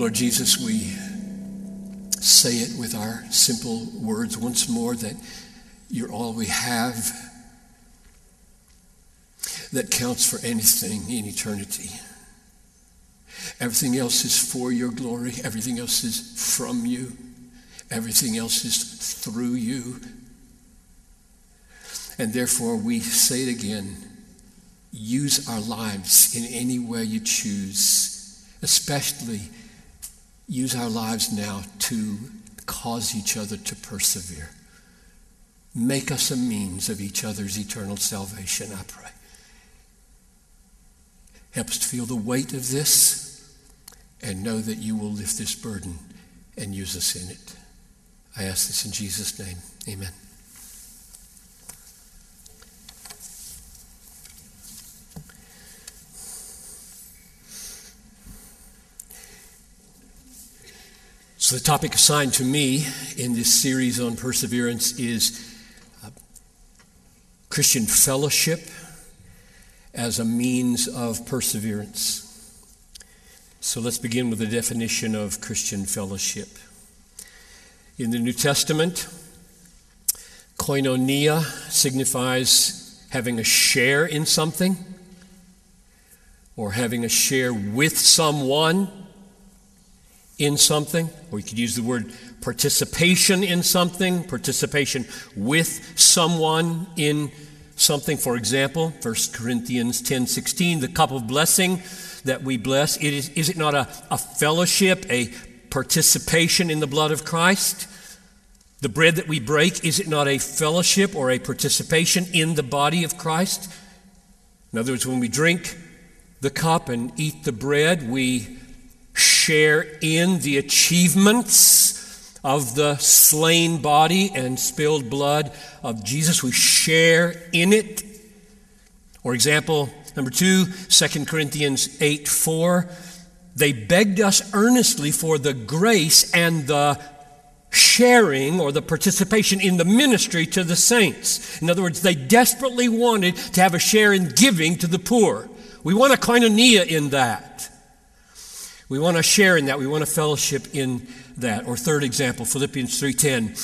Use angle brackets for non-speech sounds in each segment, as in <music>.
Lord Jesus, we say it with our simple words once more that you're all we have that counts for anything in eternity. Everything else is for your glory, everything else is from you, everything else is through you. And therefore, we say it again use our lives in any way you choose, especially use our lives now to cause each other to persevere. Make us a means of each other's eternal salvation, I pray. Help us to feel the weight of this and know that you will lift this burden and use us in it. I ask this in Jesus' name. Amen. So, the topic assigned to me in this series on perseverance is uh, Christian fellowship as a means of perseverance. So, let's begin with the definition of Christian fellowship. In the New Testament, koinonia signifies having a share in something or having a share with someone in something, or you could use the word participation in something, participation with someone in something. For example, 1 Corinthians 10 16, the cup of blessing that we bless, it is, is it not a, a fellowship, a participation in the blood of Christ? The bread that we break, is it not a fellowship or a participation in the body of Christ? In other words, when we drink the cup and eat the bread, we share in the achievements of the slain body and spilled blood of Jesus. We share in it. For example, number two, 2 Corinthians 8 4. They begged us earnestly for the grace and the sharing or the participation in the ministry to the saints. In other words, they desperately wanted to have a share in giving to the poor. We want a koinonia in that. We want to share in that. We want to fellowship in that. Or third example, Philippians 3:10,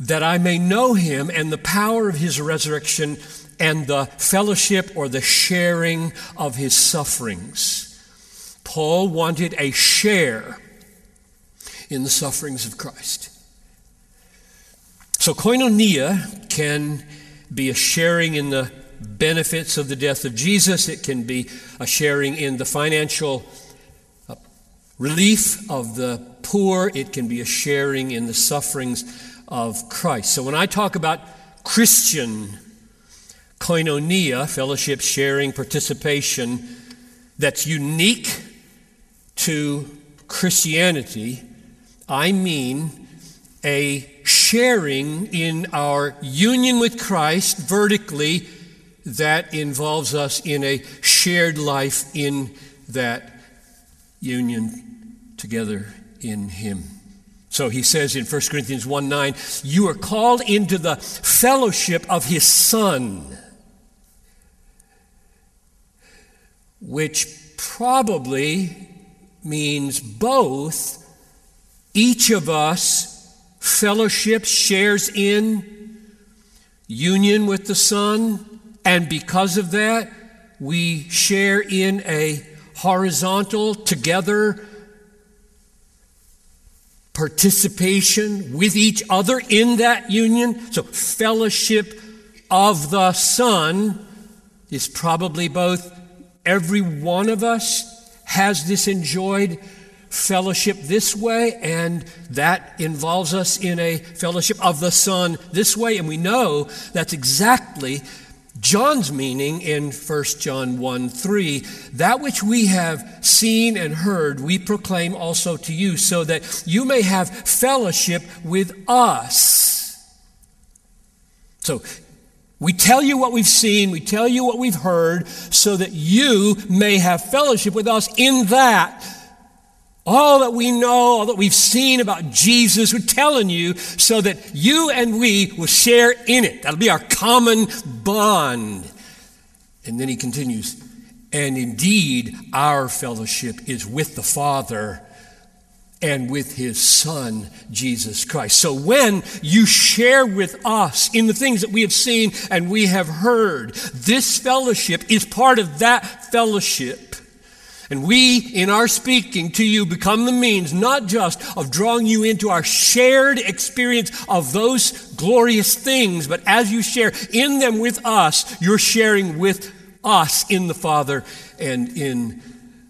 that I may know him and the power of his resurrection and the fellowship or the sharing of his sufferings. Paul wanted a share in the sufferings of Christ. So koinonia can be a sharing in the benefits of the death of Jesus. It can be a sharing in the financial relief of the poor, it can be a sharing in the sufferings of Christ. So when I talk about Christian koinonia, fellowship, sharing, participation, that's unique to Christianity, I mean a sharing in our union with Christ vertically that involves us in a shared life in that union together in Him. So he says in 1 Corinthians 1 9, you are called into the fellowship of His Son, which probably means both each of us fellowship shares in union with the Son, and because of that, we share in a horizontal, together participation with each other in that union. So, fellowship of the Son is probably both every one of us has this enjoyed fellowship this way, and that involves us in a fellowship of the Son this way. And we know that's exactly John's meaning in 1 John 1 3, that which we have seen and heard, we proclaim also to you, so that you may have fellowship with us. So, we tell you what we've seen, we tell you what we've heard, so that you may have fellowship with us in that all that we know, all that we've seen about Jesus, we're telling you so that you and we will share in it. That'll be our common bond. And then he continues, and indeed, our fellowship is with the Father and with his son, Jesus Christ. So when you share with us in the things that we have seen and we have heard, this fellowship is part of that fellowship. And we, in our speaking to you, become the means not just of drawing you into our shared experience of those glorious things, but as you share in them with us, you're sharing with us in the Father and in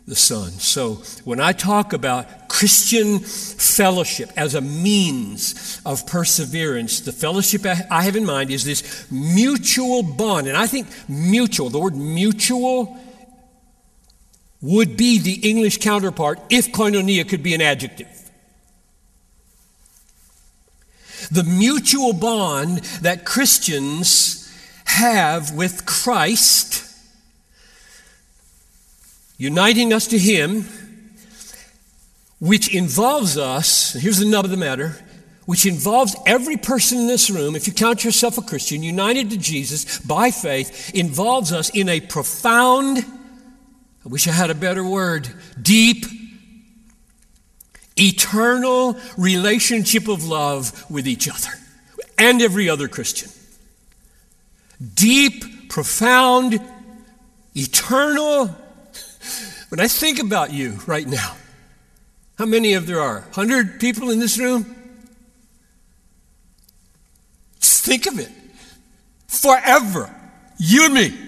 the Son. So when I talk about Christian fellowship as a means of perseverance, the fellowship I have in mind is this mutual bond. And I think mutual, the word mutual, would be the English counterpart if koinonia could be an adjective. The mutual bond that Christians have with Christ uniting us to Him, which involves us, here's the nub of the matter, which involves every person in this room, if you count yourself a Christian, united to Jesus by faith, involves us in a profound, I wish I had a better word, deep, eternal relationship of love with each other and every other Christian. Deep, profound, eternal when I think about you right now, how many of there are? 100 people in this room? Just think of it. Forever. You and me.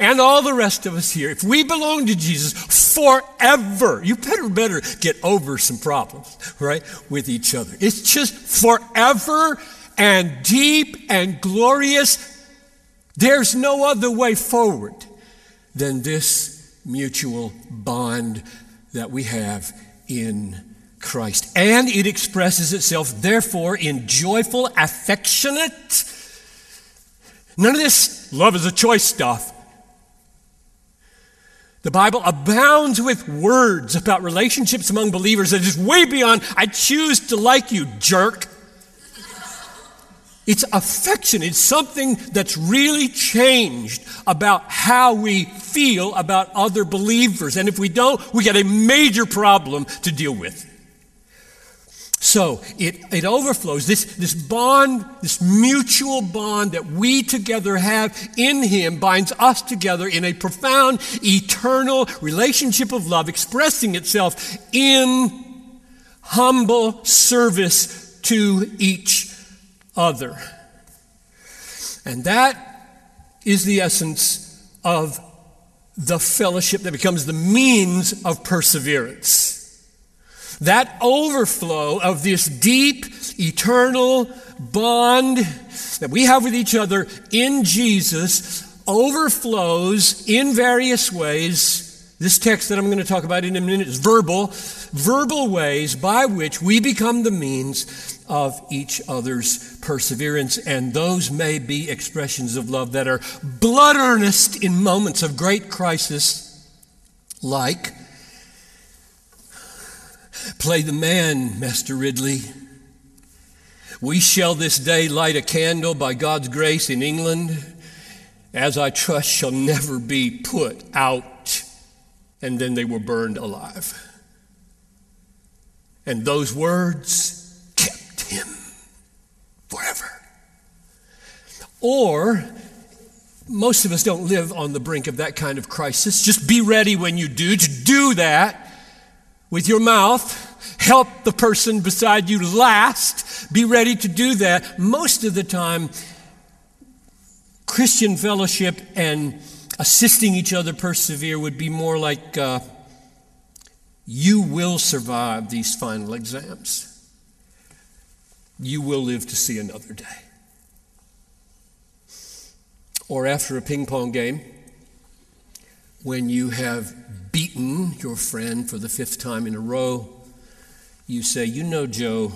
And all the rest of us here. If we belong to Jesus forever, you better better get over some problems, right? With each other. It's just forever and deep and glorious. There's no other way forward than this mutual bond that we have in Christ. And it expresses itself, therefore, in joyful, affectionate, none of this love is a choice stuff. The Bible abounds with words about relationships among believers that is way beyond, I choose to like you, jerk. It's affection. It's something that's really changed about how we feel about other believers. And if we don't, we got a major problem to deal with. So it, it overflows. This, this bond, this mutual bond that we together have in Him binds us together in a profound, eternal relationship of love, expressing itself in humble service to each other. And that is the essence of the fellowship that becomes the means of perseverance. That overflow of this deep, eternal bond that we have with each other in Jesus overflows in various ways. This text that I'm going to talk about in a minute is verbal, verbal ways by which we become the means of each other's perseverance. And those may be expressions of love that are blood earnest in moments of great crisis, like Play the man, Master Ridley. We shall this day light a candle by God's grace in England, as I trust shall never be put out. And then they were burned alive. And those words kept him forever. Or, most of us don't live on the brink of that kind of crisis. Just be ready when you do to do that with your mouth. Help the person beside you last. Be ready to do that. Most of the time, Christian fellowship and assisting each other persevere would be more like uh, you will survive these final exams you will live to see another day. Or after a ping pong game, when you have beaten your friend for the fifth time in a row, you say, You know, Joe,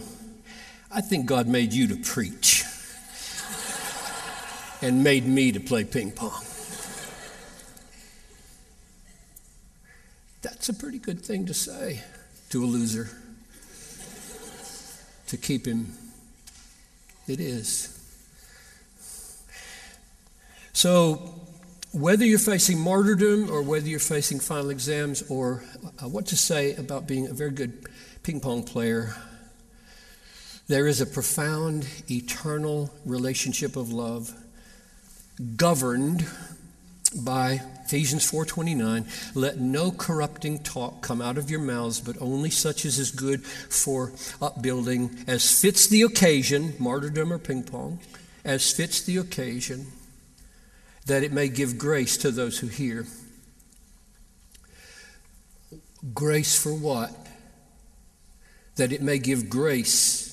I think God made you to preach <laughs> and made me to play ping pong. That's a pretty good thing to say to a loser, to keep him it is. So, whether you're facing martyrdom or whether you're facing final exams or uh, what to say about being a very good ping pong player, there is a profound eternal relationship of love governed by Ephesians 4:29 let no corrupting talk come out of your mouths but only such as is good for upbuilding as fits the occasion martyrdom or ping pong as fits the occasion that it may give grace to those who hear. Grace for what? That it may give grace.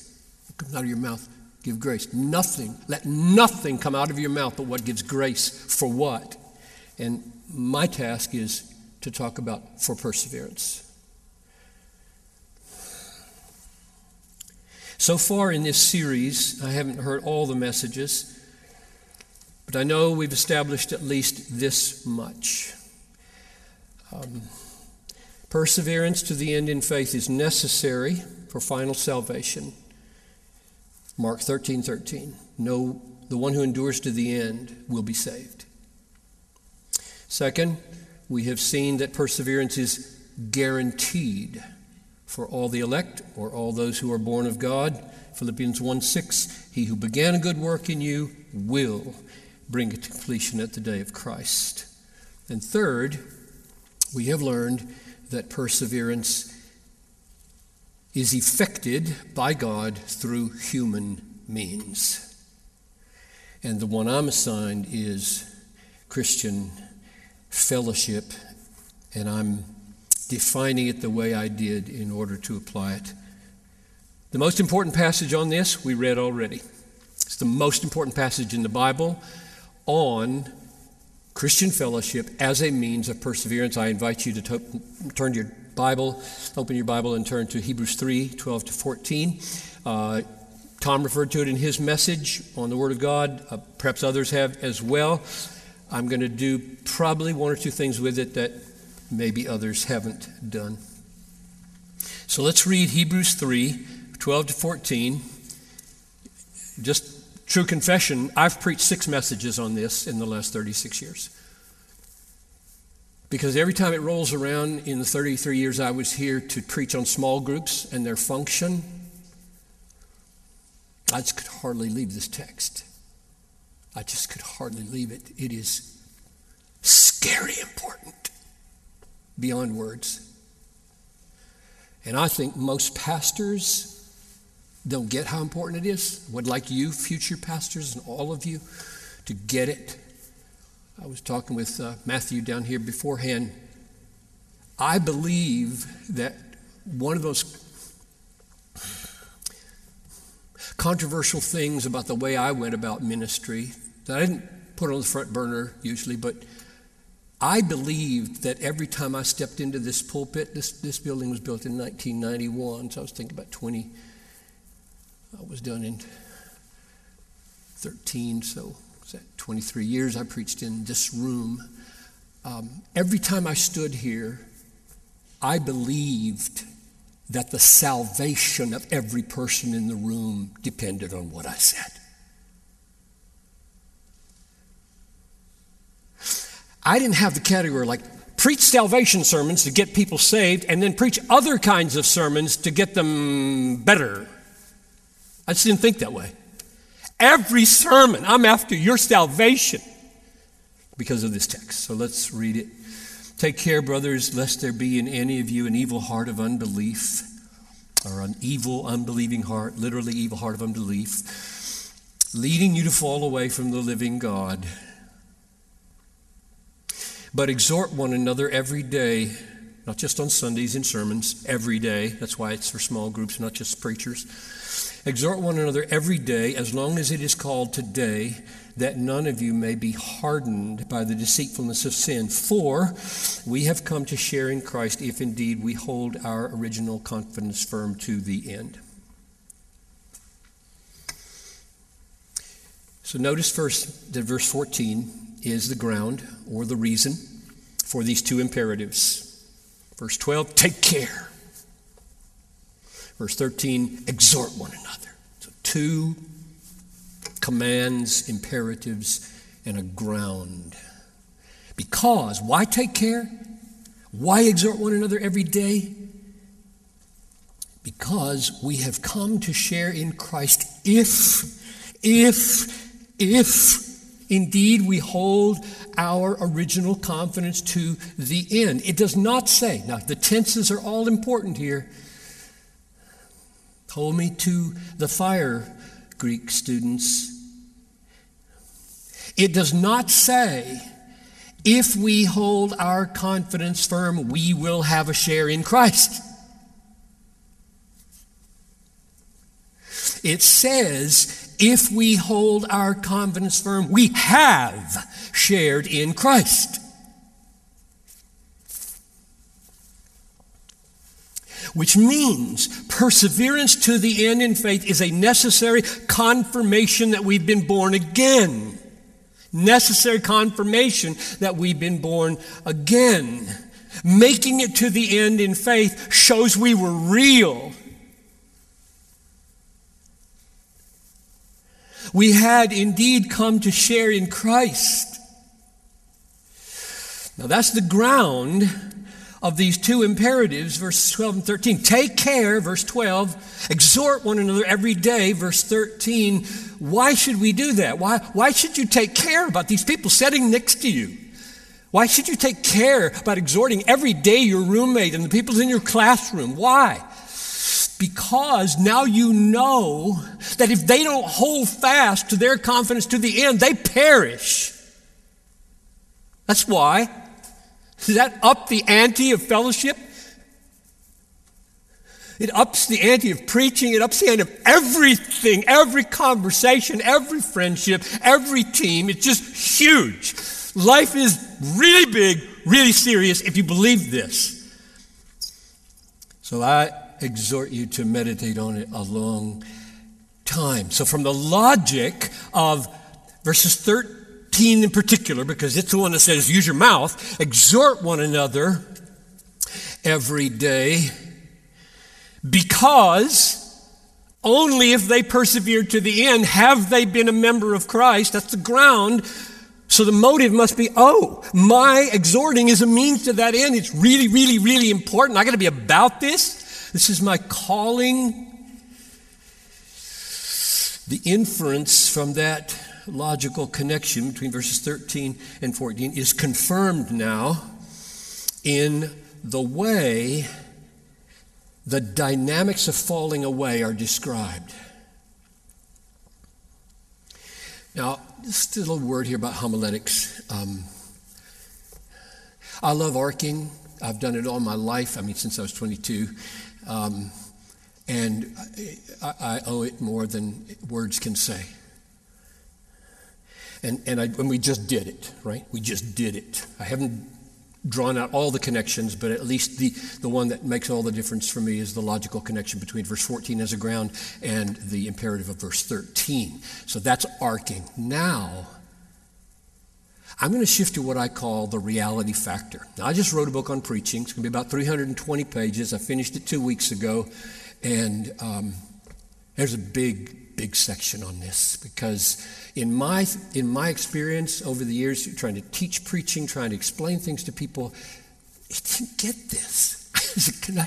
Come out of your mouth, give grace. Nothing, let nothing come out of your mouth but what gives grace for what? And my task is to talk about for perseverance. So far in this series, I haven't heard all the messages. But I know we've established at least this much. Um, perseverance to the end in faith is necessary for final salvation. Mark 13 13. No, the one who endures to the end will be saved. Second, we have seen that perseverance is guaranteed for all the elect or all those who are born of God. Philippians 1 6. He who began a good work in you will bring it to completion at the day of Christ. And third, we have learned that perseverance is effected by God through human means. And the one I'm assigned is Christian fellowship, and I'm defining it the way I did in order to apply it. The most important passage on this we read already. It's the most important passage in the Bible on Christian fellowship as a means of perseverance. I invite you to to- turn your Bible, open your Bible, and turn to Hebrews 3 12 to 14. Uh, Tom referred to it in his message on the Word of God. Uh, perhaps others have as well. I'm going to do probably one or two things with it that maybe others haven't done. So let's read Hebrews 3 12 to 14. Just True confession, I've preached six messages on this in the last 36 years. Because every time it rolls around in the 33 years I was here to preach on small groups and their function, I just could hardly leave this text. I just could hardly leave it. It is scary important beyond words. And I think most pastors don't get how important it is. I would like you, future pastors, and all of you, to get it. I was talking with uh, Matthew down here beforehand. I believe that one of those controversial things about the way I went about ministry that I didn't put on the front burner usually, but I believed that every time I stepped into this pulpit, this, this building was built in 1991, so I was thinking about 20 I was done in 13, so that 23 years I preached in this room. Um, every time I stood here, I believed that the salvation of every person in the room depended on what I said. I didn't have the category like preach salvation sermons to get people saved and then preach other kinds of sermons to get them better. I just didn't think that way. Every sermon, I'm after your salvation because of this text. So let's read it. Take care, brothers, lest there be in any of you an evil heart of unbelief, or an evil, unbelieving heart, literally, evil heart of unbelief, leading you to fall away from the living God. But exhort one another every day, not just on Sundays in sermons, every day. That's why it's for small groups, not just preachers Exhort one another every day, as long as it is called today, that none of you may be hardened by the deceitfulness of sin. For we have come to share in Christ if indeed we hold our original confidence firm to the end. So notice first that verse 14 is the ground or the reason for these two imperatives. Verse 12, take care. Verse 13, exhort one another. So, two commands, imperatives, and a ground. Because, why take care? Why exhort one another every day? Because we have come to share in Christ if, if, if indeed we hold our original confidence to the end. It does not say, now the tenses are all important here. Hold me to the fire, Greek students. It does not say, if we hold our confidence firm, we will have a share in Christ. It says, if we hold our confidence firm, we have shared in Christ. Which means perseverance to the end in faith is a necessary confirmation that we've been born again. Necessary confirmation that we've been born again. Making it to the end in faith shows we were real We had indeed come to share in Christ. Now that's the ground of these two imperatives, verses 12 and 13. Take care, verse 12. Exhort one another every day, verse 13. Why should we do that? Why, why should you take care about these people sitting next to you? Why should you take care about exhorting every day your roommate and the people in your classroom? Why? because now you know that if they don't hold fast to their confidence to the end, they perish. That's why. Does that up the ante of fellowship? It ups the ante of preaching. It ups the ante of everything, every conversation, every friendship, every team. It's just huge. Life is really big, really serious if you believe this. So I exhort you to meditate on it a long time. So, from the logic of verses 13 in particular, because it's the one that says, use your mouth, exhort one another every day, because only if they persevere to the end have they been a member of Christ. That's the ground. So the motive must be, oh, my exhorting is a means to that end. It's really, really, really important. I got to be about this. This is my calling. The inference from that logical connection between verses 13 and 14 is confirmed now in the way the dynamics of falling away are described. Now, just a little word here about homiletics. Um, I love arcing. I've done it all my life. I mean, since I was 22. Um, and I, I, owe it more than words can say. And, and, I, and we just did it, right? We just did it. I haven't drawn out all the connections, but at least the, the one that makes all the difference for me is the logical connection between verse 14 as a ground and the imperative of verse 13. So that's arcing. Now, I'm going to shift to what I call the reality factor. Now, I just wrote a book on preaching. It's going to be about 320 pages. I finished it two weeks ago. And um, there's a big, big section on this because in my, in my experience over the years, trying to teach preaching, trying to explain things to people, I didn't get this. Can <laughs> I,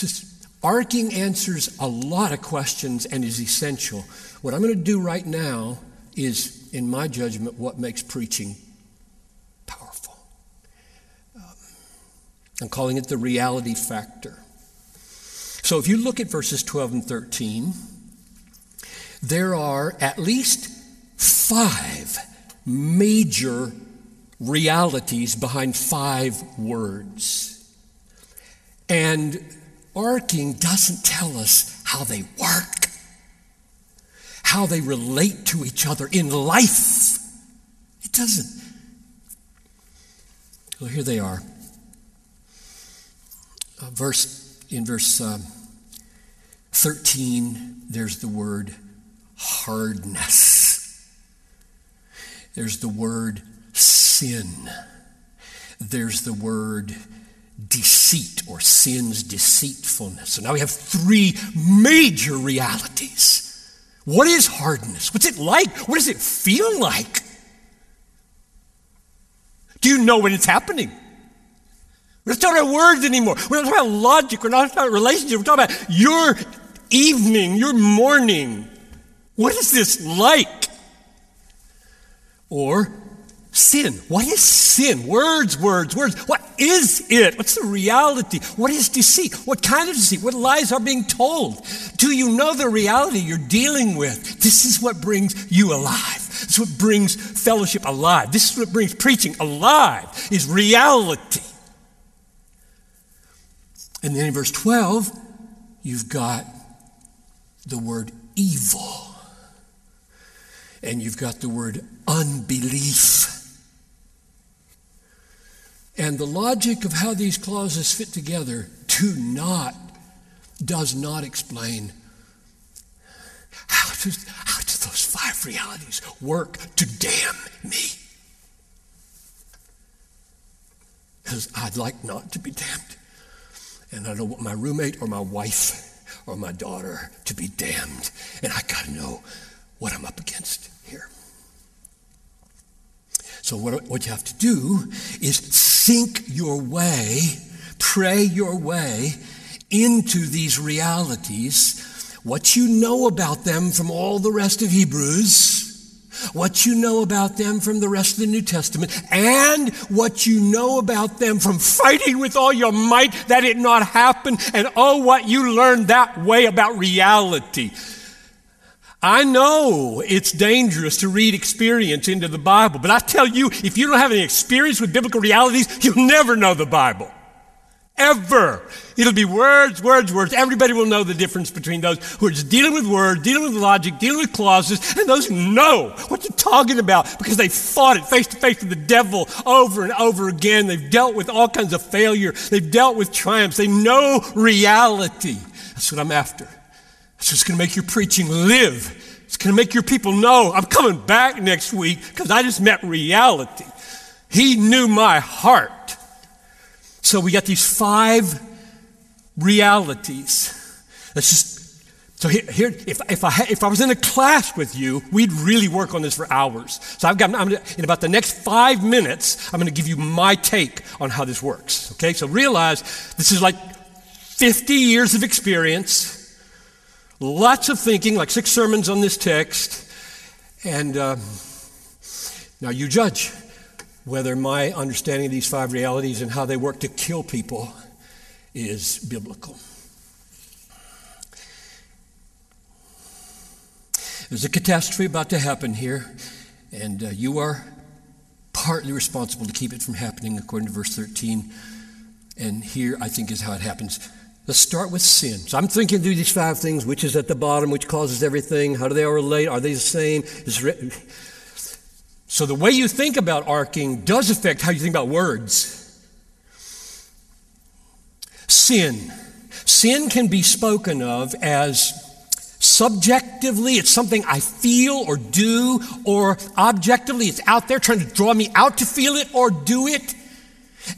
just, arcing answers a lot of questions and is essential. What I'm going to do right now is in my judgment, what makes preaching powerful. Um, I'm calling it the reality factor. So if you look at verses 12 and 13, there are at least five major realities behind five words. And arcing doesn't tell us how they work how they relate to each other in life. It doesn't. Well, here they are. Uh, verse in verse um, 13, there's the word hardness. There's the word sin. There's the word deceit or sin's deceitfulness. So now we have three major realities what is hardness? What's it like? What does it feel like? Do you know when it's happening? We're not talking about words anymore. We're not talking about logic. We're not talking about relationship. We're talking about your evening, your morning. What is this like? Or sin. What is sin? Words, words, words. What is it? What's the reality? What is deceit? What kind of deceit? What lies are being told? Do you know the reality you're dealing with? This is what brings you alive. This is what brings fellowship alive. This is what brings preaching alive, is reality. And then in verse 12, you've got the word evil. And you've got the word unbelief. And the logic of how these clauses fit together do not, does not explain how do, how do those five realities work to damn me. Because I'd like not to be damned. And I don't want my roommate or my wife or my daughter to be damned. And I got to know what I'm up against here. So, what, what you have to do is think your way, pray your way into these realities, what you know about them from all the rest of Hebrews what you know about them from the rest of the New Testament, and what you know about them from fighting with all your might that it not happen, and oh, what you learned that way about reality. I know it's dangerous to read experience into the Bible, but I tell you, if you don't have any experience with biblical realities, you'll never know the Bible. Ever. It'll be words, words, words. Everybody will know the difference between those who are just dealing with words, dealing with logic, dealing with clauses, and those who know what you're talking about because they fought it face to face with the devil over and over again. They've dealt with all kinds of failure. They've dealt with triumphs. They know reality. That's what I'm after. That's what's going to make your preaching live. It's going to make your people know I'm coming back next week because I just met reality. He knew my heart. So we got these five realities. Let's just so here, here if, if, I, if I was in a class with you, we'd really work on this for hours. So I've got, I'm in about the next five minutes, I'm going to give you my take on how this works. Okay, so realize this is like 50 years of experience, lots of thinking, like six sermons on this text, and uh, now you judge whether my understanding of these five realities and how they work to kill people is biblical. There's a catastrophe about to happen here, and uh, you are partly responsible to keep it from happening, according to verse 13. And here, I think, is how it happens. Let's start with sin. So I'm thinking through these five things which is at the bottom, which causes everything. How do they all relate? Are they the same? So the way you think about arcing does affect how you think about words. Sin. Sin can be spoken of as subjectively, it's something I feel or do, or objectively, it's out there trying to draw me out to feel it or do it.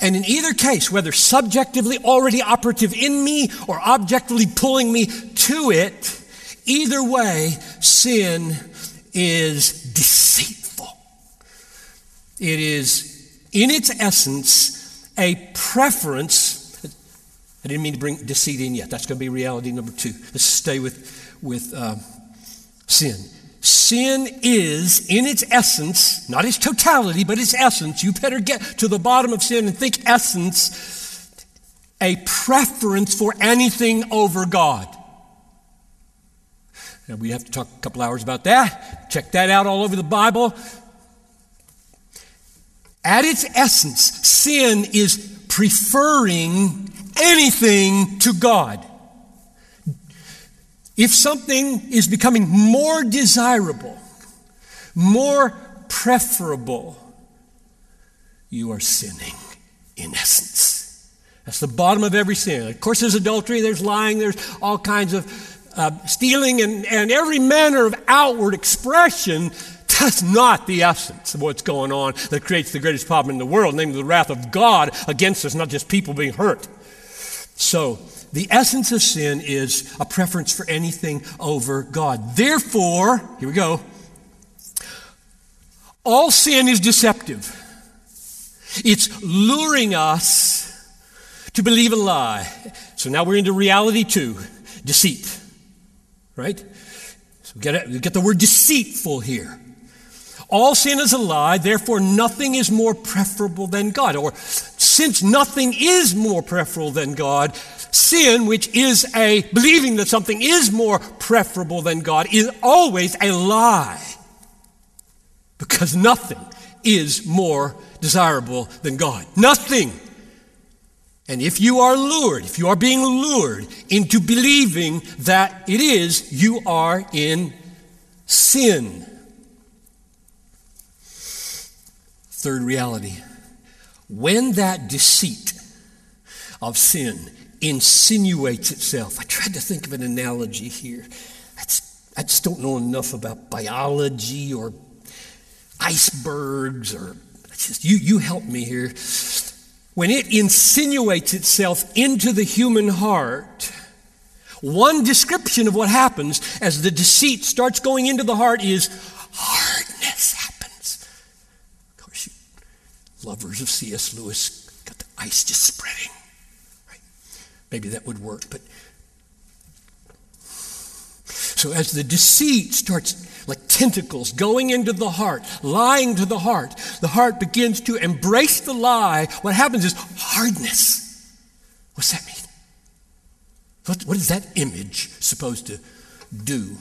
And in either case, whether subjectively already operative in me or objectively pulling me to it, either way, sin is deceitful. It is, in its essence, a preference. I didn't mean to bring deceit in yet. That's going to be reality number two. Let's stay with, with uh, sin. Sin is, in its essence, not its totality, but its essence. You better get to the bottom of sin and think essence, a preference for anything over God. Now, we have to talk a couple hours about that. Check that out all over the Bible. At its essence, sin is preferring anything to God. If something is becoming more desirable, more preferable, you are sinning in essence. That's the bottom of every sin. Of course, there's adultery, there's lying, there's all kinds of uh, stealing, and, and every manner of outward expression that's not the essence of what's going on that creates the greatest problem in the world, namely the wrath of God against us, not just people being hurt. So, the essence of sin is a preference for anything over God. Therefore, here we go. All sin is deceptive. It's luring us to believe a lie. So now we're into reality two deceit. Right? So get, get the word deceitful here. All sin is a lie, therefore nothing is more preferable than God. Or since nothing is more preferable than God, sin, which is a believing that something is more preferable than God, is always a lie. Because nothing is more desirable than God. Nothing. And if you are lured, if you are being lured into believing that it is, you are in sin. Third reality when that deceit of sin insinuates itself, I tried to think of an analogy here. I just don't know enough about biology or icebergs or just you, you help me here. When it insinuates itself into the human heart, one description of what happens as the deceit starts going into the heart is hardness happens. Of course, you lovers of C.S. Lewis got the ice just spreading. Maybe that would work, but so as the deceit starts like tentacles going into the heart, lying to the heart, the heart begins to embrace the lie. What happens is hardness. What's that mean? What, what is that image supposed to do?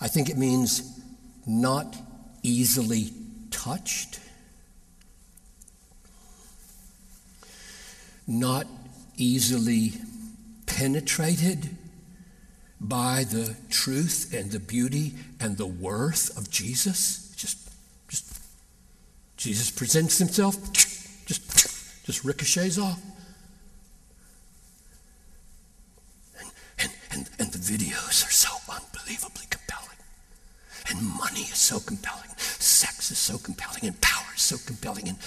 I think it means not easily touched. not easily penetrated by the truth and the beauty and the worth of Jesus. Just, just Jesus presents himself, just, just ricochets off. And, and, and, and the videos are so unbelievably compelling. And money is so compelling. Sex is so compelling. And power is so compelling. And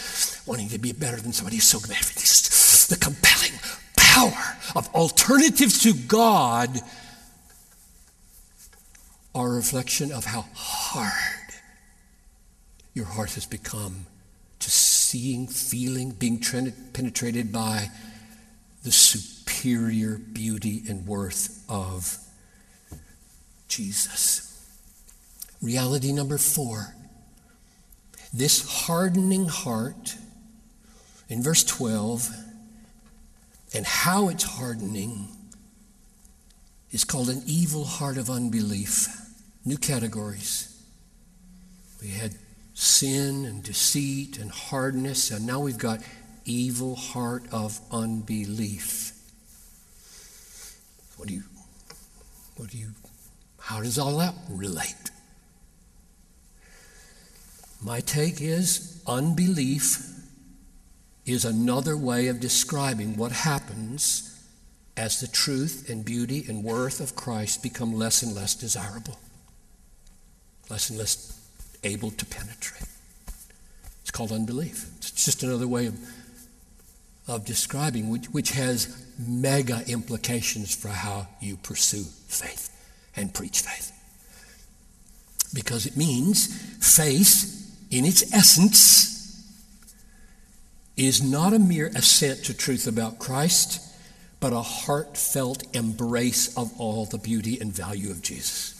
wanting to be better than somebody is so compelling the compelling power of alternatives to God are a reflection of how hard your heart has become to seeing, feeling, being penetrated by the superior beauty and worth of Jesus. Reality number four this hardening heart, in verse 12, and how it's hardening is called an evil heart of unbelief. New categories. We had sin and deceit and hardness, and now we've got evil heart of unbelief. What do you, what do you, how does all that relate? My take is unbelief is another way of describing what happens as the truth and beauty and worth of Christ become less and less desirable, less and less able to penetrate. It's called unbelief. It's just another way of, of describing, which, which has mega implications for how you pursue faith and preach faith. Because it means faith, in its essence, is not a mere assent to truth about Christ, but a heartfelt embrace of all the beauty and value of Jesus.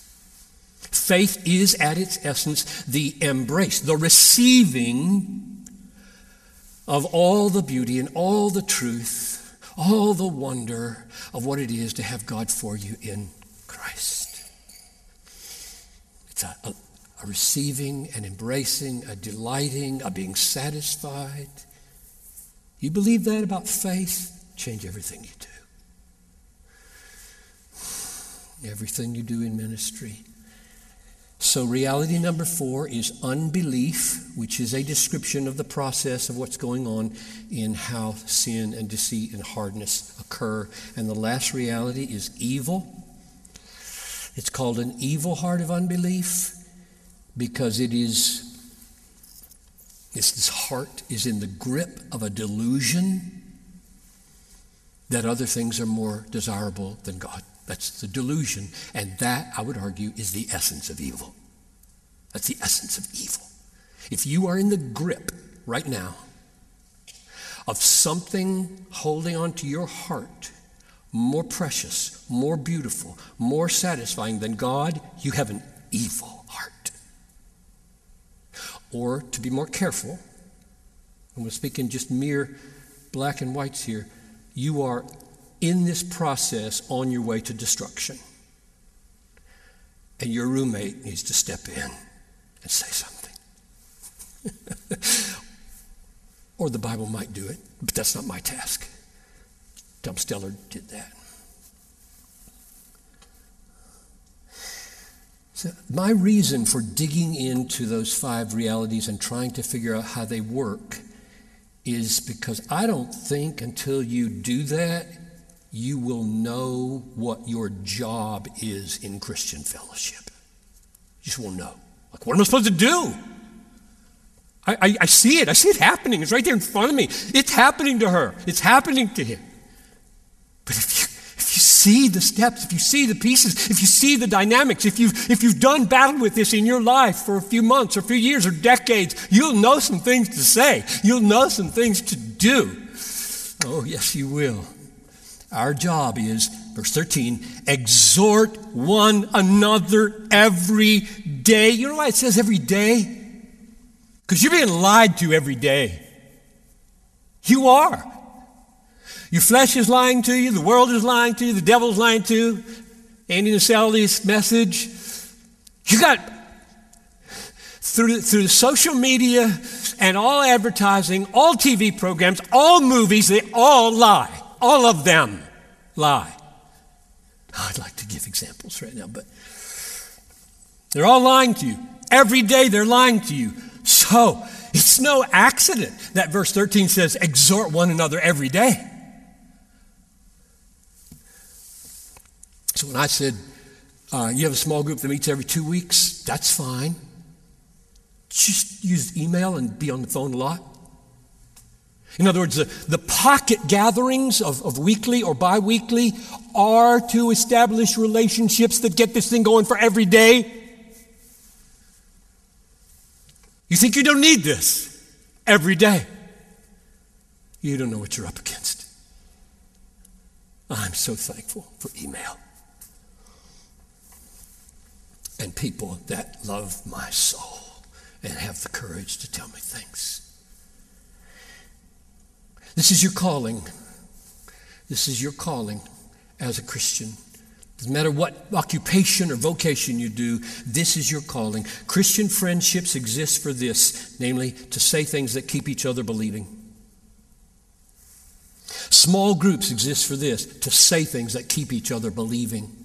Faith is, at its essence, the embrace, the receiving of all the beauty and all the truth, all the wonder of what it is to have God for you in Christ. It's a, a, a receiving and embracing, a delighting, a being satisfied. You believe that about faith? Change everything you do. Everything you do in ministry. So, reality number four is unbelief, which is a description of the process of what's going on in how sin and deceit and hardness occur. And the last reality is evil. It's called an evil heart of unbelief because it is his heart is in the grip of a delusion that other things are more desirable than God. That's the delusion. And that, I would argue, is the essence of evil. That's the essence of evil. If you are in the grip right now of something holding on to your heart more precious, more beautiful, more satisfying than God, you have an evil. Or to be more careful, and we're speaking just mere black and whites here, you are in this process on your way to destruction. And your roommate needs to step in and say something. <laughs> or the Bible might do it, but that's not my task. Tom Steller did that. So my reason for digging into those five realities and trying to figure out how they work is because I don't think until you do that, you will know what your job is in Christian fellowship. You just won't know. Like, what am I supposed to do? I, I, I, see it. I see it happening. It's right there in front of me. It's happening to her, it's happening to him. See the steps, if you see the pieces, if you see the dynamics, if you've, if you've done battle with this in your life for a few months or a few years or decades, you'll know some things to say. You'll know some things to do. Oh, yes, you will. Our job is, verse 13, exhort one another every day. You know why it says every day? Because you're being lied to every day. You are. Your flesh is lying to you, the world is lying to you, the devil's lying to you. Andy Naselli's message. You got through, through social media and all advertising, all TV programs, all movies, they all lie. All of them lie. I'd like to give examples right now, but they're all lying to you. Every day they're lying to you. So it's no accident that verse 13 says, exhort one another every day. So when I said, uh, you have a small group that meets every two weeks, that's fine. Just use email and be on the phone a lot. In other words, the, the pocket gatherings of, of weekly or bi weekly are to establish relationships that get this thing going for every day. You think you don't need this every day. You don't know what you're up against. I'm so thankful for email and people that love my soul and have the courage to tell me things. This is your calling. This is your calling as a Christian. Doesn't matter what occupation or vocation you do, this is your calling. Christian friendships exist for this, namely, to say things that keep each other believing. Small groups exist for this, to say things that keep each other believing.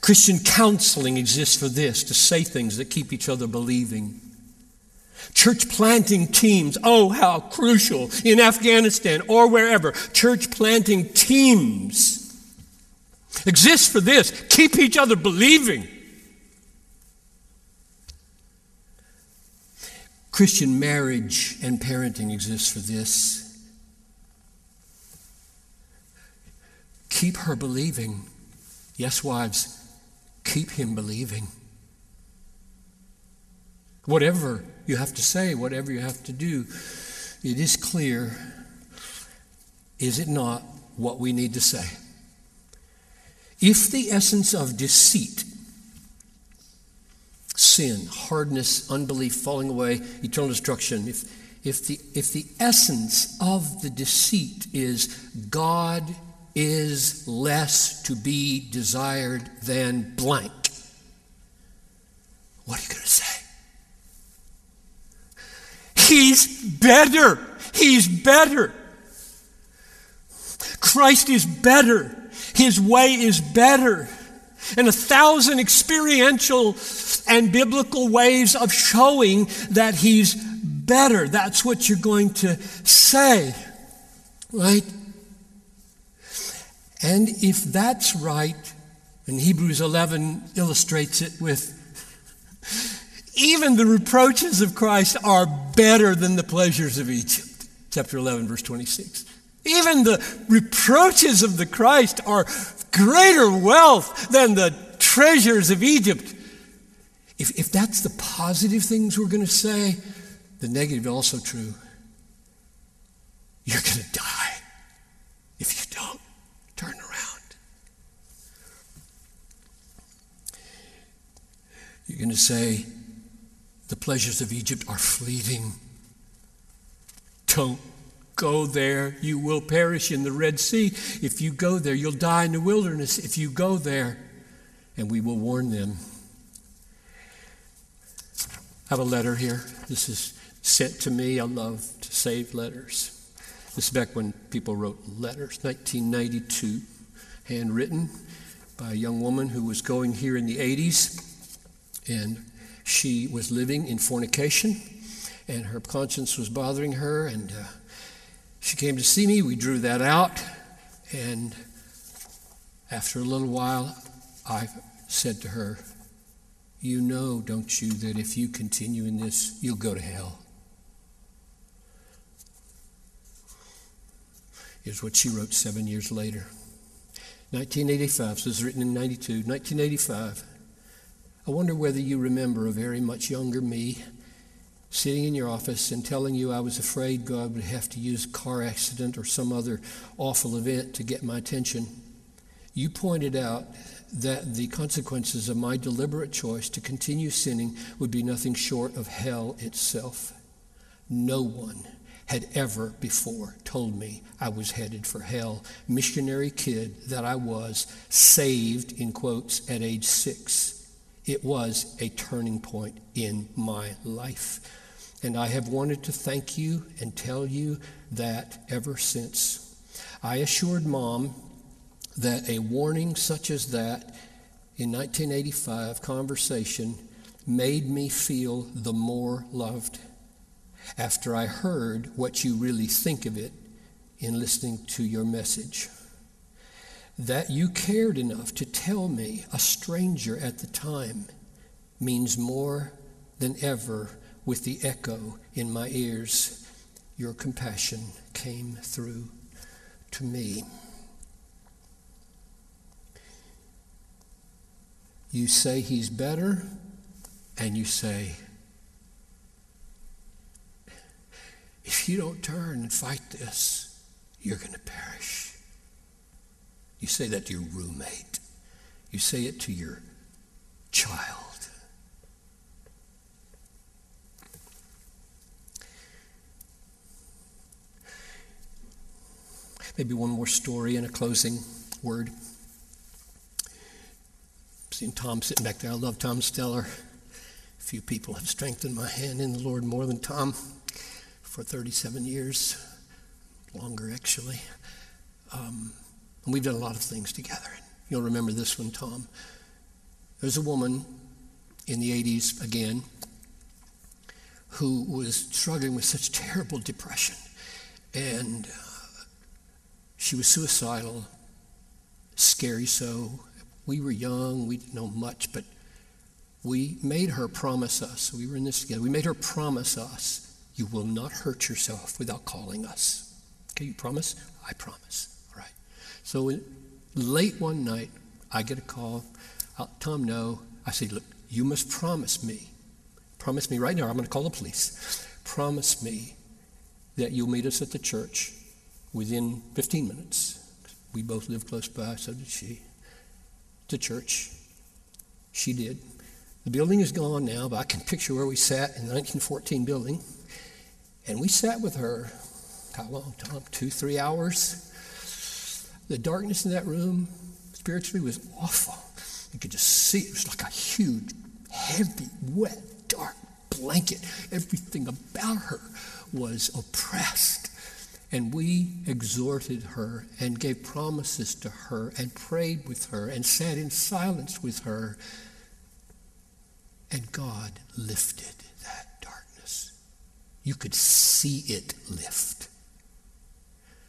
Christian counseling exists for this, to say things that keep each other believing. Church planting teams, oh, how crucial in Afghanistan or wherever. Church planting teams exist for this keep each other believing. Christian marriage and parenting exists for this. Keep her believing. Yes, wives, keep him believing. Whatever you have to say, whatever you have to do, it is clear, is it not, what we need to say? If the essence of deceit, sin, hardness, unbelief, falling away, eternal destruction, if, if, the, if the essence of the deceit is God is less to be desired than blank, what are you going to say? He's better. He's better. Christ is better. His way is better. And a thousand experiential and biblical ways of showing that He's better. That's what you're going to say, right? And if that's right, and Hebrews 11 illustrates it with <laughs> even the reproaches of Christ are better than the pleasures of Egypt. Chapter 11, verse 26. Even the reproaches of the Christ are greater wealth than the treasures of Egypt. If, if that's the positive things we're going to say, the negative also true. You're going to die if you don't turn around. You're going to say, the pleasures of Egypt are fleeting. Don't go there. You will perish in the Red Sea. If you go there, you'll die in the wilderness. If you go there, and we will warn them. I have a letter here. This is sent to me. I love to save letters. This is back when people wrote letters, 1992, handwritten by a young woman who was going here in the 80s. And she was living in fornication, and her conscience was bothering her. And uh, she came to see me. We drew that out. And after a little while, I said to her, You know, don't you, that if you continue in this, you'll go to hell. is what she wrote seven years later. 1985, so was written in 92. 1985. I wonder whether you remember a very much younger me sitting in your office and telling you I was afraid God would have to use car accident or some other awful event to get my attention. You pointed out that the consequences of my deliberate choice to continue sinning would be nothing short of hell itself. No one had ever before told me I was headed for hell. Missionary kid that I was, saved in quotes at age six. It was a turning point in my life. And I have wanted to thank you and tell you that ever since. I assured mom that a warning such as that in 1985 conversation made me feel the more loved after I heard what you really think of it in listening to your message. That you cared enough to tell me, a stranger at the time, means more than ever with the echo in my ears. Your compassion came through to me. You say he's better, and you say, if you don't turn and fight this, you're going to perish. You say that to your roommate. You say it to your child. Maybe one more story and a closing word. Seeing Tom sitting back there. I love Tom Steller. Few people have strengthened my hand in the Lord more than Tom for 37 years, longer actually. Um, and we've done a lot of things together. You'll remember this one, Tom. There's a woman in the 80s again who was struggling with such terrible depression. And uh, she was suicidal, scary so. We were young, we didn't know much, but we made her promise us. We were in this together. We made her promise us you will not hurt yourself without calling us. Okay, you promise? I promise. So late one night, I get a call. I'll, Tom, no. I say, look, you must promise me. Promise me right now. I'm going to call the police. Promise me that you'll meet us at the church within 15 minutes. We both live close by, so did she. To church. She did. The building is gone now, but I can picture where we sat in the 1914 building. And we sat with her, how long, Tom? Two, three hours. The darkness in that room spiritually was awful. You could just see it was like a huge, heavy, wet, dark blanket. Everything about her was oppressed. And we exhorted her and gave promises to her and prayed with her and sat in silence with her. And God lifted that darkness. you could see it lift.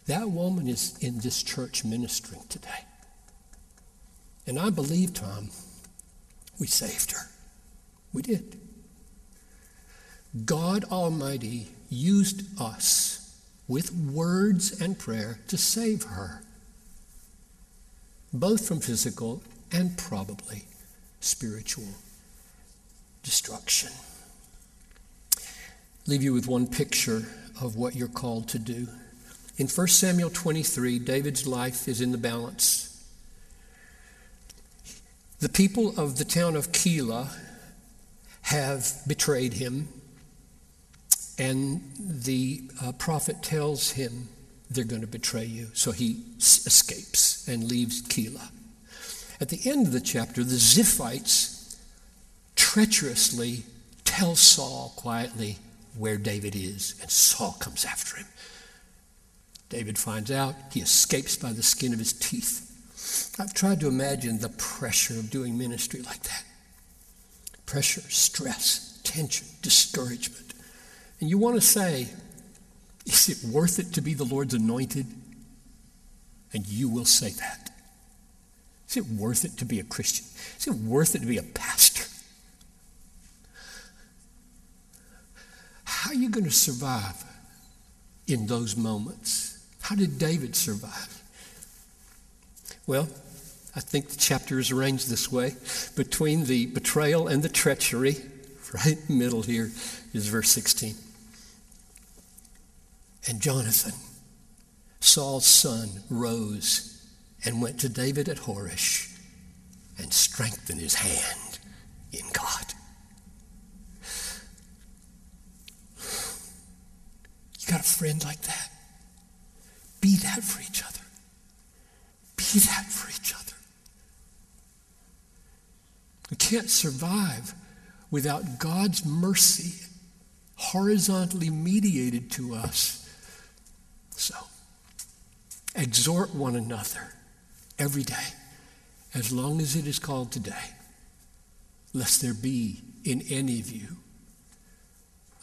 That woman is in this church ministering today. And I believe, Tom, we saved her. We did. God Almighty used us with words and prayer to save her, both from physical and probably spiritual destruction. leave you with one picture of what you're called to do. In 1 Samuel 23, David's life is in the balance. The people of the town of Keilah have betrayed him, and the uh, prophet tells him they're going to betray you. So he s- escapes and leaves Keilah. At the end of the chapter, the Ziphites treacherously tell Saul quietly where David is, and Saul comes after him. David finds out, he escapes by the skin of his teeth. I've tried to imagine the pressure of doing ministry like that pressure, stress, tension, discouragement. And you want to say, is it worth it to be the Lord's anointed? And you will say that. Is it worth it to be a Christian? Is it worth it to be a pastor? How are you going to survive in those moments? How did David survive? Well, I think the chapter is arranged this way. Between the betrayal and the treachery, <laughs> right middle here is verse 16. And Jonathan, Saul's son, rose and went to David at Horesh and strengthened his hand in God. You got a friend like that? Be that for each other. Be that for each other. We can't survive without God's mercy horizontally mediated to us. So, exhort one another every day, as long as it is called today, lest there be in any of you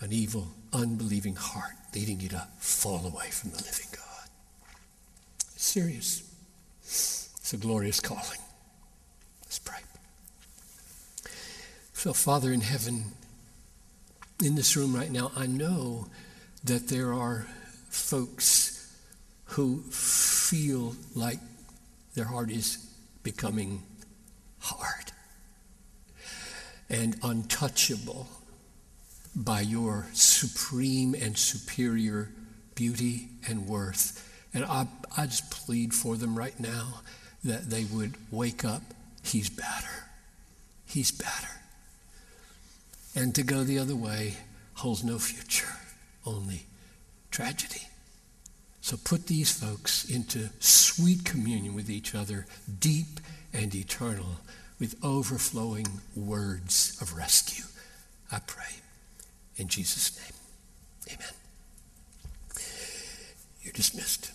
an evil, unbelieving heart leading you to fall away from the living God. Serious. It's a glorious calling. Let's pray. So, Father in heaven, in this room right now, I know that there are folks who feel like their heart is becoming hard and untouchable by your supreme and superior beauty and worth. And I, I just plead for them right now that they would wake up. He's better. He's better. And to go the other way holds no future, only tragedy. So put these folks into sweet communion with each other, deep and eternal, with overflowing words of rescue. I pray. In Jesus' name, amen. You're dismissed.